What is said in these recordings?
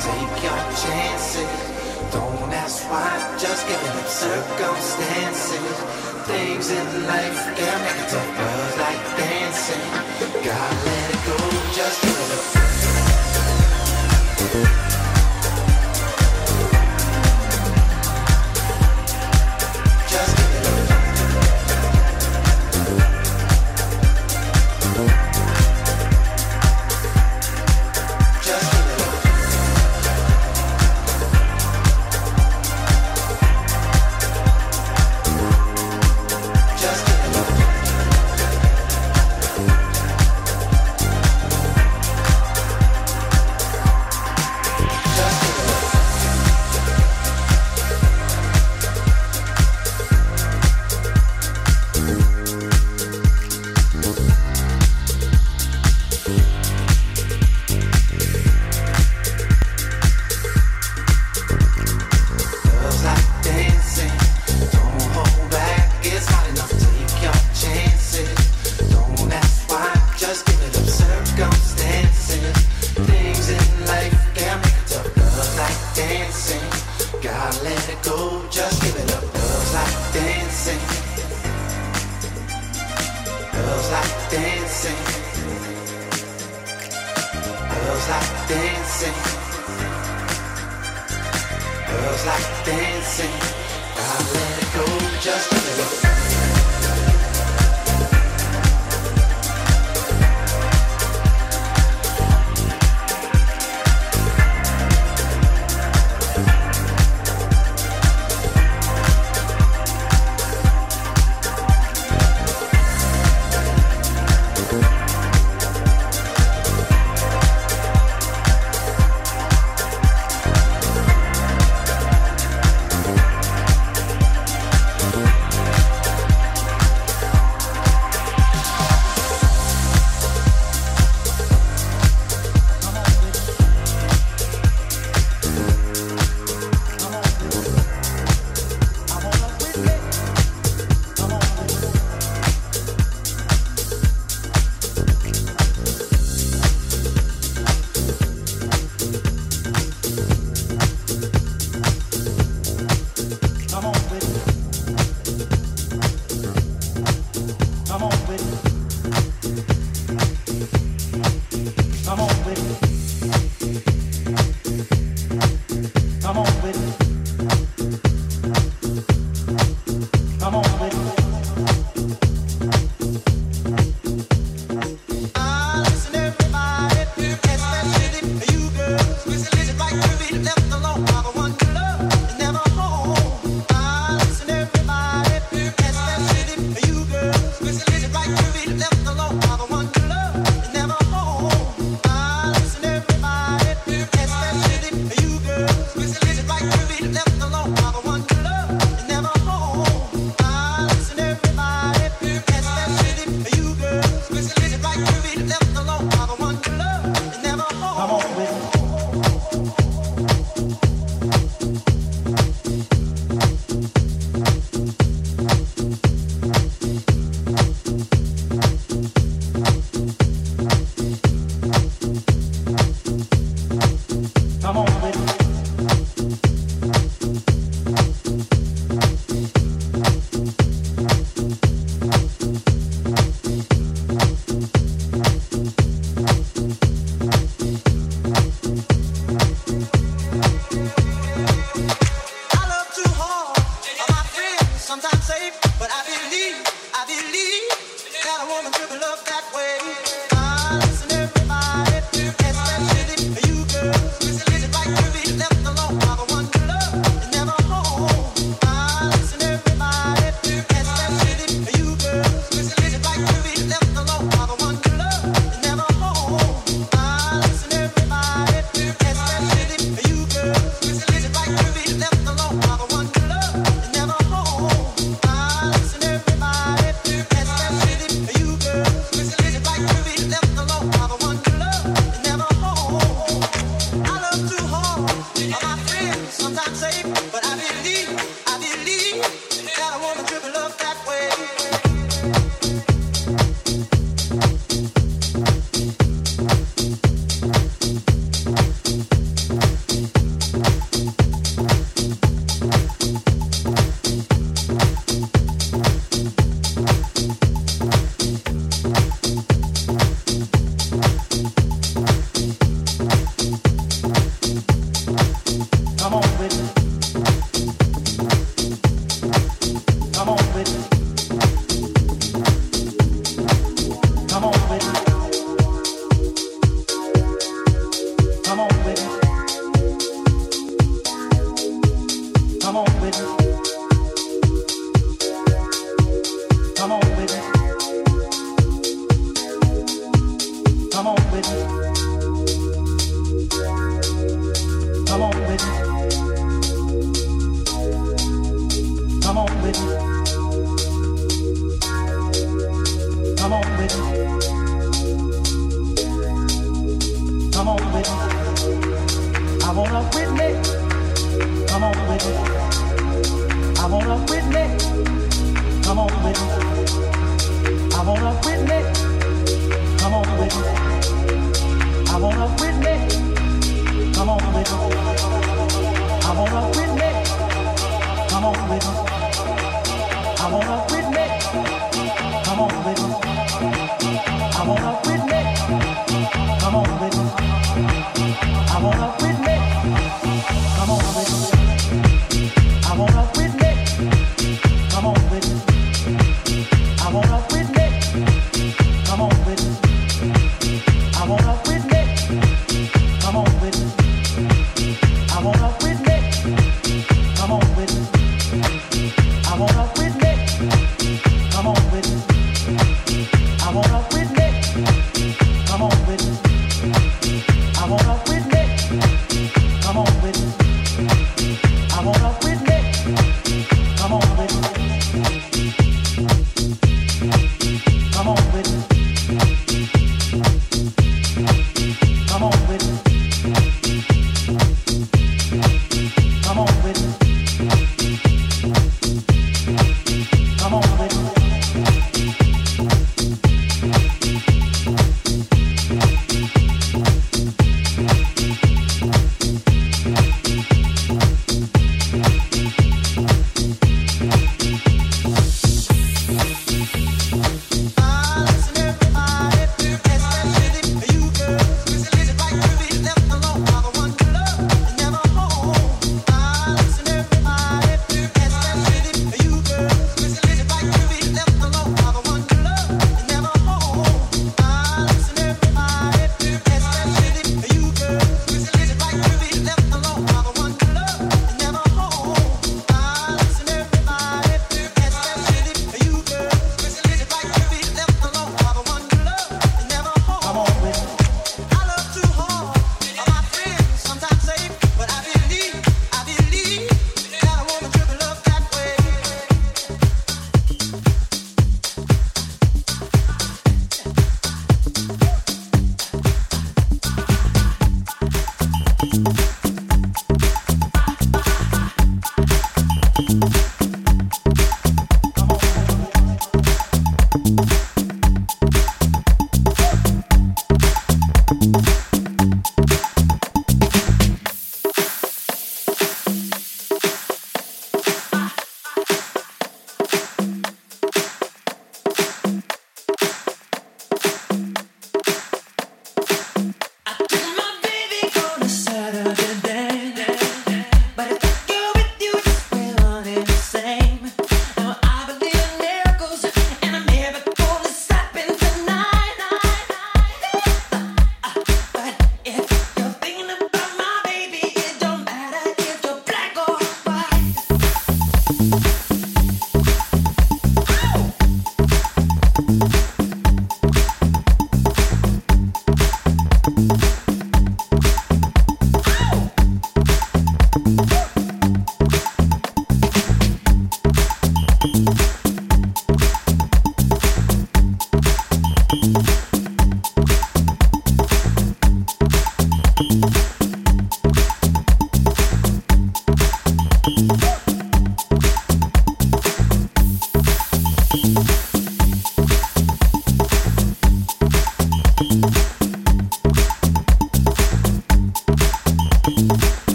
Take your chances. Don't ask why, just give it up. Circumstances. Things in life can make it tough. Like dancing. Gotta let it go, just give it up.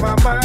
my mind.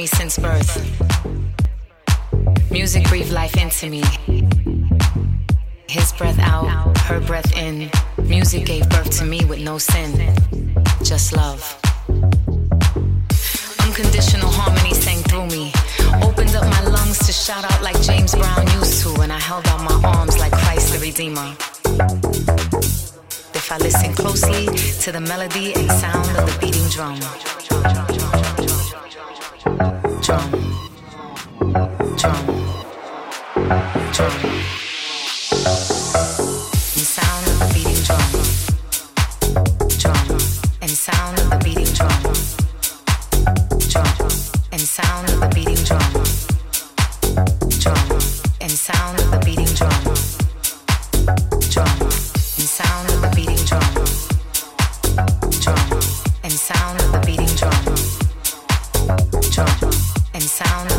me since birth. Music breathed life into me. His breath out, her breath in. Music gave birth to me with no sin, just love. Unconditional harmony sang through me. Opened up my lungs to shout out like James Brown used to, and I held out my arms like Christ the Redeemer. If I listen closely to the melody and sound of the beating drum. John. John. John. The sound of the beating drum. John. And sound of the beating drum. John. And sound of the beating drum. John. And sound of the beating drum. John. And sound sound.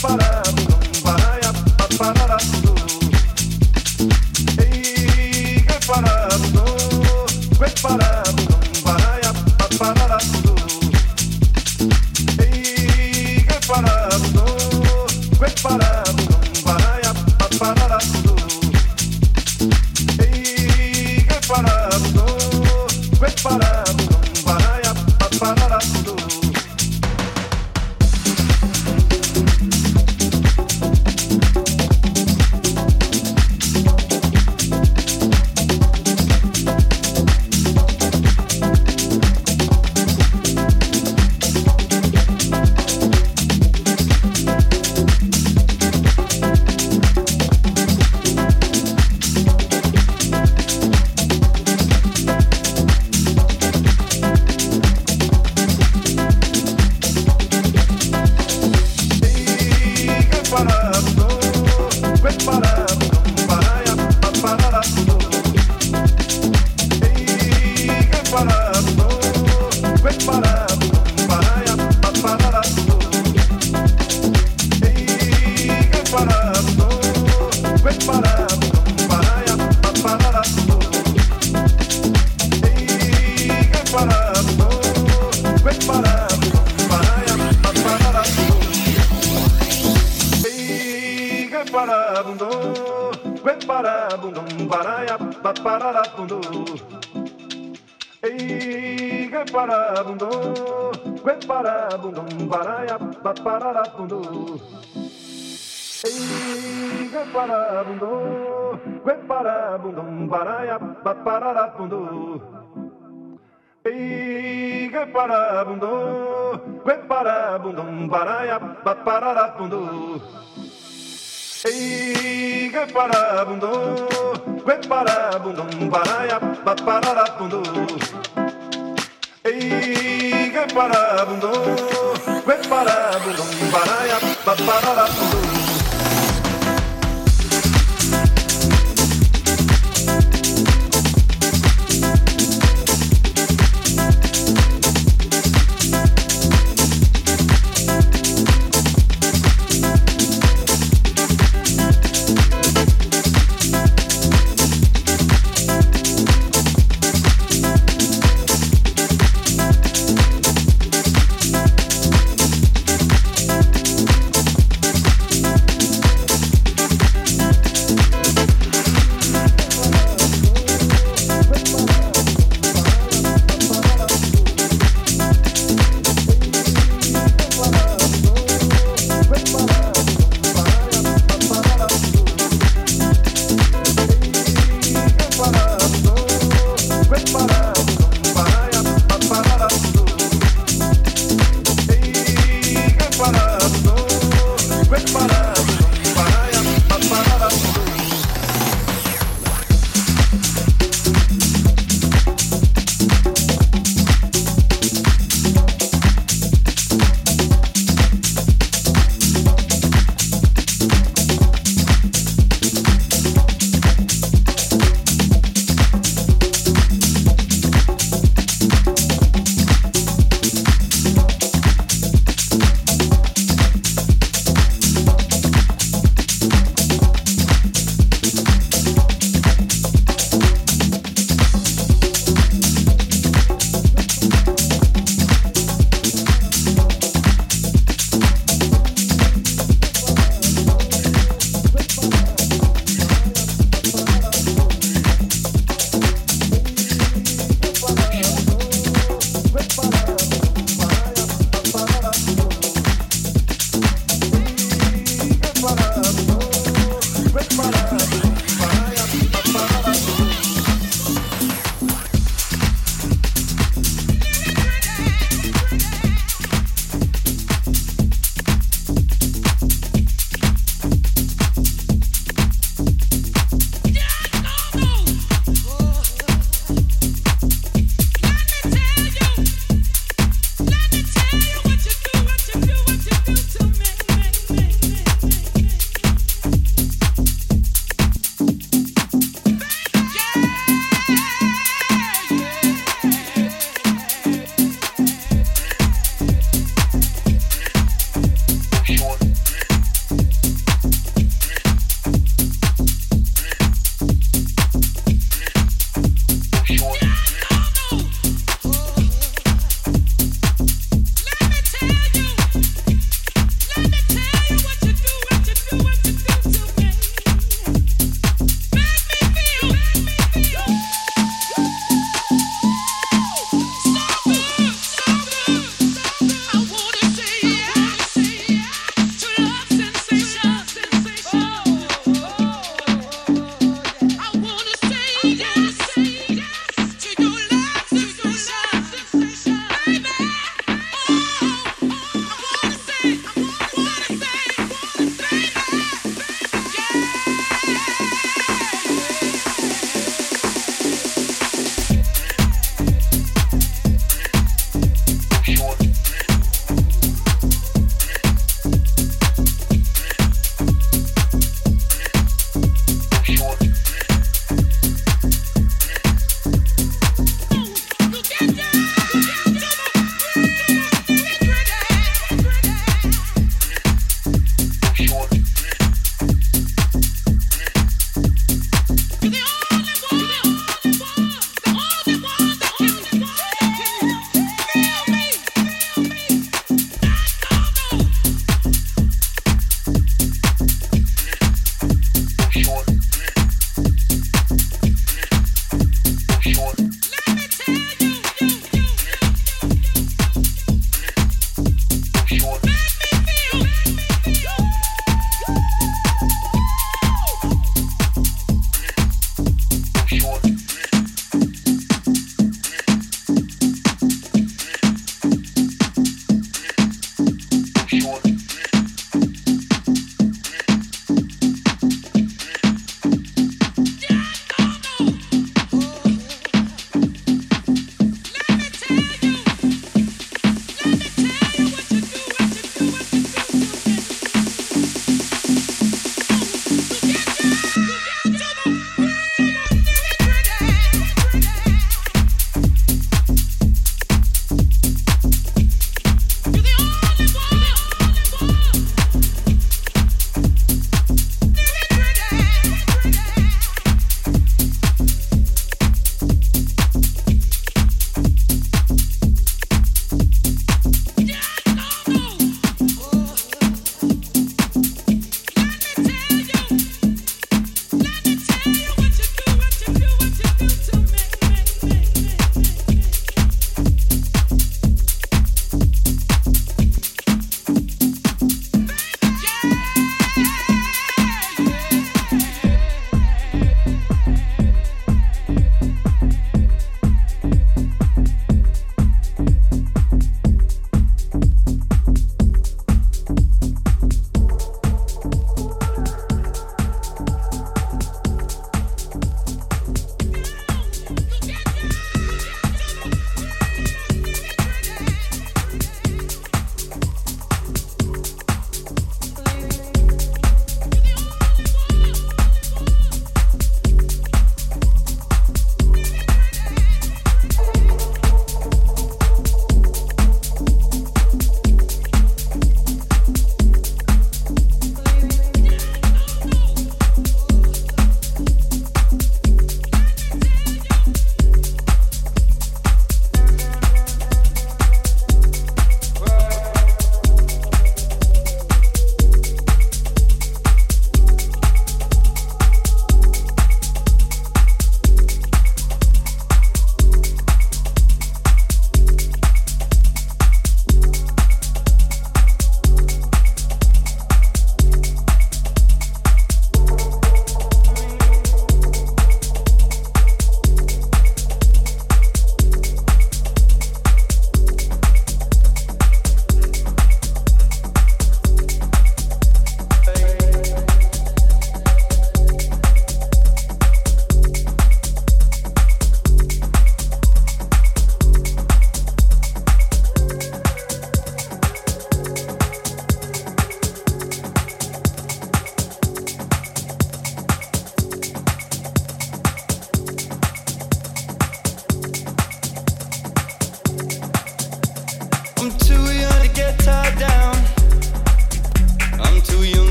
follow. parabundo, que parabundum, baraya, parabundo. Ei, que parabundo, que parabundum, baraya, parabundo. Ei, que parabundo, que parabundum, baraya, parabundo. Ei, que parabundo, que parabundum, baraya, parabundo. Hey, que para ya, parabundum, paraia, parabundum.